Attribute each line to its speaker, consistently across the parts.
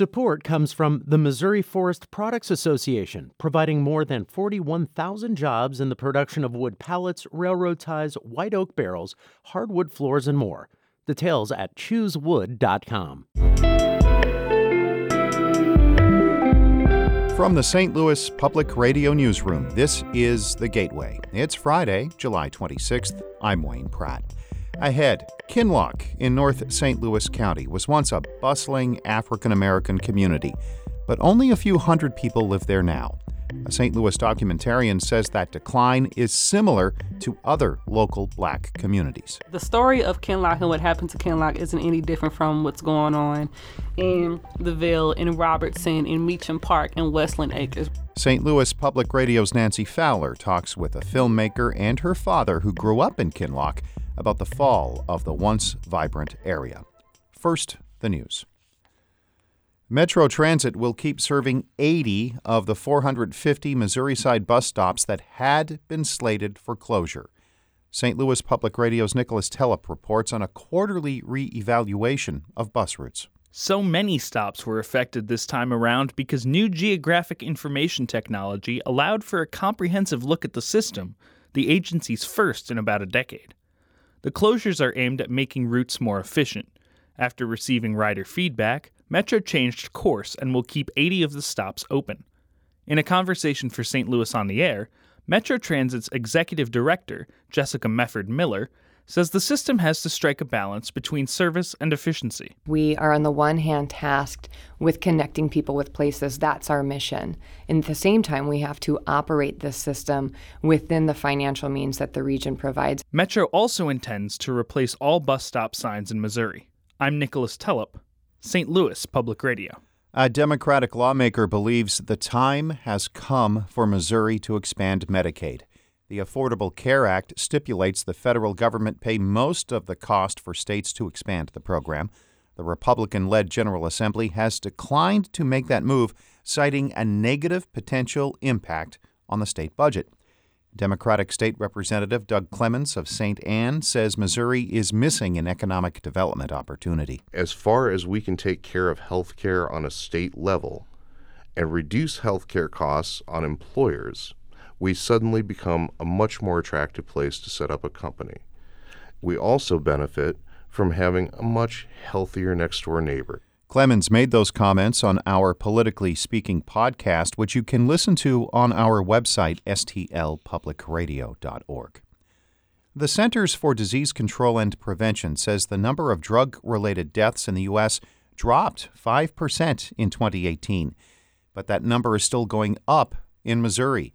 Speaker 1: Support comes from the Missouri Forest Products Association, providing more than 41,000 jobs in the production of wood pallets, railroad ties, white oak barrels, hardwood floors, and more. Details at choosewood.com.
Speaker 2: From the St. Louis Public Radio Newsroom, this is The Gateway. It's Friday, July 26th. I'm Wayne Pratt. Ahead, Kinloch in North St. Louis County was once a bustling African American community, but only a few hundred people live there now. A St. Louis documentarian says that decline is similar to other local black communities.
Speaker 3: The story of Kinloch and what happened to Kinloch isn't any different from what's going on in the Ville, in Robertson, in Meacham Park, and Westland Acres.
Speaker 2: St. Louis Public Radio's Nancy Fowler talks with a filmmaker and her father who grew up in Kinloch about the fall of the once vibrant area. First, the news. Metro Transit will keep serving 80 of the 450 Missouri side bus stops that had been slated for closure. St. Louis Public Radio's Nicholas Telep reports on a quarterly re-evaluation of bus routes.
Speaker 4: So many stops were affected this time around because new geographic information technology allowed for a comprehensive look at the system, the agency's first in about a decade. The closures are aimed at making routes more efficient. After receiving rider feedback, Metro changed course and will keep 80 of the stops open. In a conversation for St. Louis on the Air, Metro Transit's executive director, Jessica Mefford Miller, says the system has to strike a balance between service and efficiency.
Speaker 5: We are, on the one hand, tasked with connecting people with places. That's our mission. And at the same time, we have to operate this system within the financial means that the region provides.
Speaker 4: Metro also intends to replace all bus stop signs in Missouri. I'm Nicholas Telep, St. Louis Public Radio.
Speaker 2: A Democratic lawmaker believes the time has come for Missouri to expand Medicaid. The Affordable Care Act stipulates the federal government pay most of the cost for states to expand the program. The Republican led General Assembly has declined to make that move, citing a negative potential impact on the state budget. Democratic State Representative Doug Clemens of St. Ann says Missouri is missing an economic development opportunity.
Speaker 6: As far as we can take care of health care on a state level and reduce health care costs on employers, we suddenly become a much more attractive place to set up a company. We also benefit from having a much healthier next door neighbor.
Speaker 2: Clemens made those comments on our Politically Speaking podcast, which you can listen to on our website, stlpublicradio.org. The Centers for Disease Control and Prevention says the number of drug related deaths in the U.S. dropped 5% in 2018, but that number is still going up in Missouri.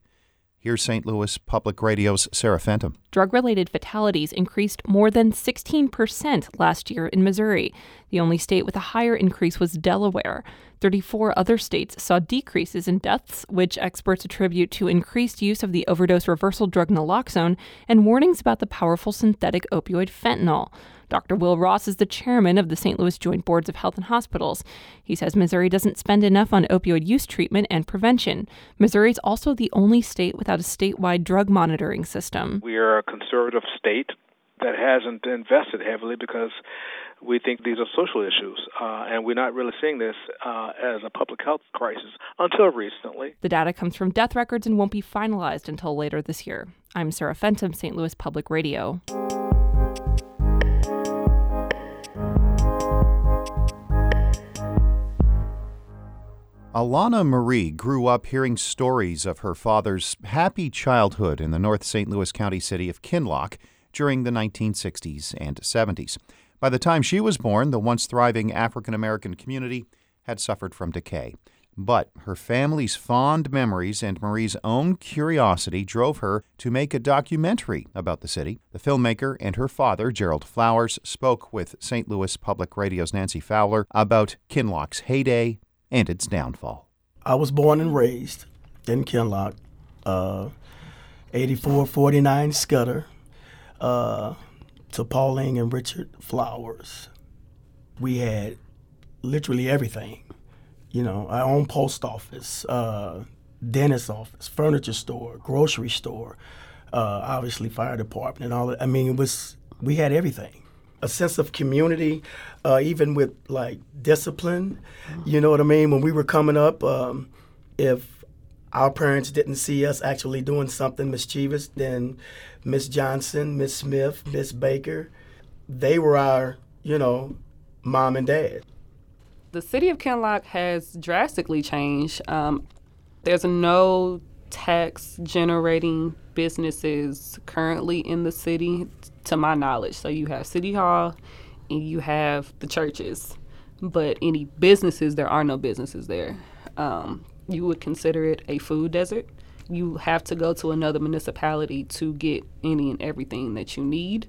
Speaker 2: Here's St. Louis Public Radio's Sarah Fentem.
Speaker 7: Drug related fatalities increased more than 16% last year in Missouri. The only state with a higher increase was Delaware. 34 other states saw decreases in deaths, which experts attribute to increased use of the overdose reversal drug naloxone and warnings about the powerful synthetic opioid fentanyl. Dr. Will Ross is the chairman of the St. Louis Joint Boards of Health and Hospitals. He says Missouri doesn't spend enough on opioid use treatment and prevention. Missouri is also the only state without a statewide drug monitoring system.
Speaker 8: We are a conservative state that hasn't invested heavily because we think these are social issues, uh, and we're not really seeing this uh, as a public health crisis until recently.
Speaker 7: The data comes from death records and won't be finalized until later this year. I'm Sarah Fentem, St. Louis Public Radio.
Speaker 2: Alana Marie grew up hearing stories of her father's happy childhood in the North St. Louis County city of Kinloch during the 1960s and 70s. By the time she was born, the once thriving African American community had suffered from decay. But her family's fond memories and Marie's own curiosity drove her to make a documentary about the city. The filmmaker and her father, Gerald Flowers, spoke with St. Louis Public Radio's Nancy Fowler about Kinloch's heyday and its downfall.
Speaker 9: I was born and raised in Kinloch, uh, 8449 Scudder, uh, to Pauline and Richard Flowers. We had literally everything. You know, our own post office, uh, dentist office, furniture store, grocery store, uh, obviously fire department, and all that. I mean, it was we had everything. A sense of community, uh, even with like discipline. You know what I mean? When we were coming up, um, if our parents didn't see us actually doing something mischievous, then Miss Johnson, Miss Smith, Miss Baker, they were our, you know, mom and dad.
Speaker 3: The city of Kinloch has drastically changed. Um, there's no tax generating businesses currently in the city, to my knowledge. So you have City Hall and you have the churches, but any businesses, there are no businesses there. Um, you would consider it a food desert. You have to go to another municipality to get any and everything that you need.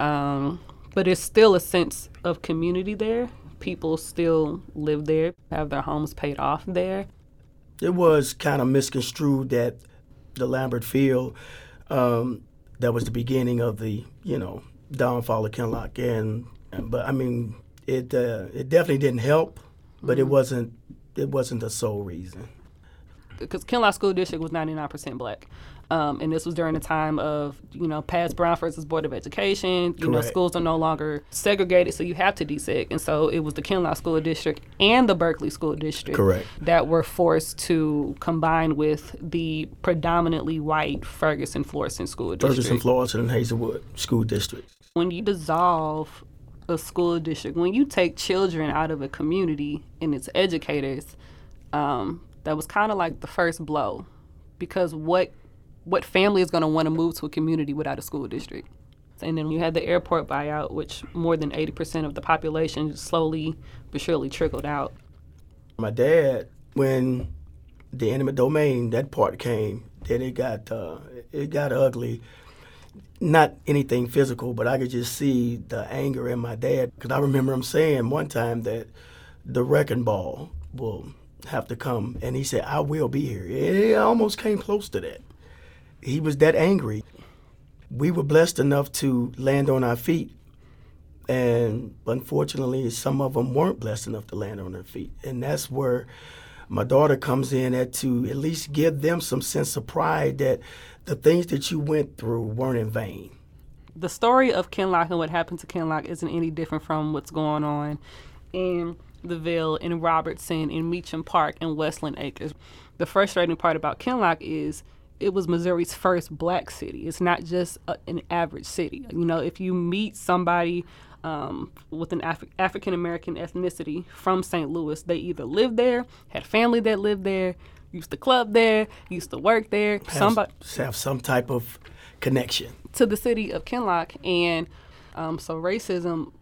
Speaker 3: Um, but it's still a sense of community there. People still live there, have their homes paid off there.
Speaker 9: It was kind of misconstrued that the Lambert Field, um, that was the beginning of the, you know, downfall of Kinloch, And, but I mean, it uh, it definitely didn't help, but it
Speaker 3: Mm-hmm.
Speaker 9: wasn't it wasn't the sole reason.
Speaker 3: Because Kinloch School District was 99% black. Um, and this was during the time of, you know, past Brown versus Board of Education. You know, schools are no longer segregated, so you have to deseg. And so it was the Kinloch School District and the Berkeley School District
Speaker 9: Correct.
Speaker 3: that were forced to combine with the predominantly white Ferguson Florissant School District.
Speaker 9: Ferguson, Florissant, and Hazelwood school District.
Speaker 3: when you dissolve a school district, when you take children out of a community and its educators, um, that was kind of like the first blow, because what what family is going to want to move to a community without a school district? And then you had the airport buyout, which more than eighty percent of the population slowly but surely trickled out.
Speaker 9: My dad, when the intimate domain that part came, then it got uh, it got ugly. Not anything physical, but I could just see the anger in my dad because I remember him saying one time that the wrecking ball will have to come, and he said, "I will be here." It almost came close to that. He was that angry. We were blessed enough to land on our feet and unfortunately some of them weren't blessed enough to land on their feet and that's where my daughter comes in at to at least give them some sense of pride that the things that you went through weren't in vain
Speaker 3: the story of Kinloch and what happened to Kinloch isn't any different from what's going on in the Ville, in Robertson, in Meacham Park, and Westland Acres. The frustrating part about Kinloch is it was Missouri's first black city. It's not just a, an average city. You know, if you meet somebody um, with an Af- African American ethnicity from St. Louis, they either lived there, had family that lived there, used to club there, used to work there.
Speaker 9: have,
Speaker 3: Somebody
Speaker 9: have some type of connection
Speaker 3: to the city of Kinloch, and um, so racism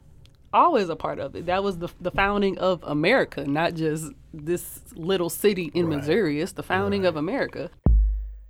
Speaker 3: always a part of it. That was the the founding of America, not just this little city in Missouri. It's the founding of America.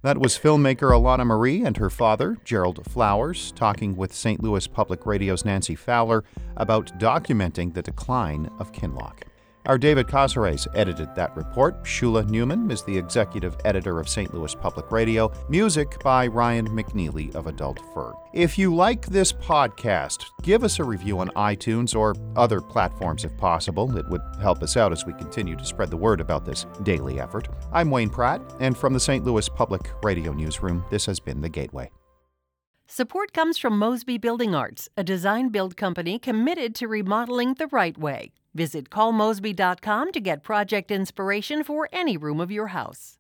Speaker 2: That was filmmaker Alana Marie and her father, Gerald Flowers, talking with St. Louis Public Radio's Nancy Fowler about documenting the decline of Kinloch. Our David Casares edited that report. Shula Neuman is the executive editor of St. Louis Public Radio. Music by Ryan McNeely of Adult Fur. If you like this podcast, give us a review on iTunes or other platforms if possible. It would help us out as we continue to spread the word about this daily effort. I'm Wayne Pratt, and from the St. Louis Public Radio Newsroom, this has been The Gateway.
Speaker 10: Support comes from Mosby Building Arts, a design build company committed to remodeling the right way. Visit callmosby.com to get project inspiration for any room of your house.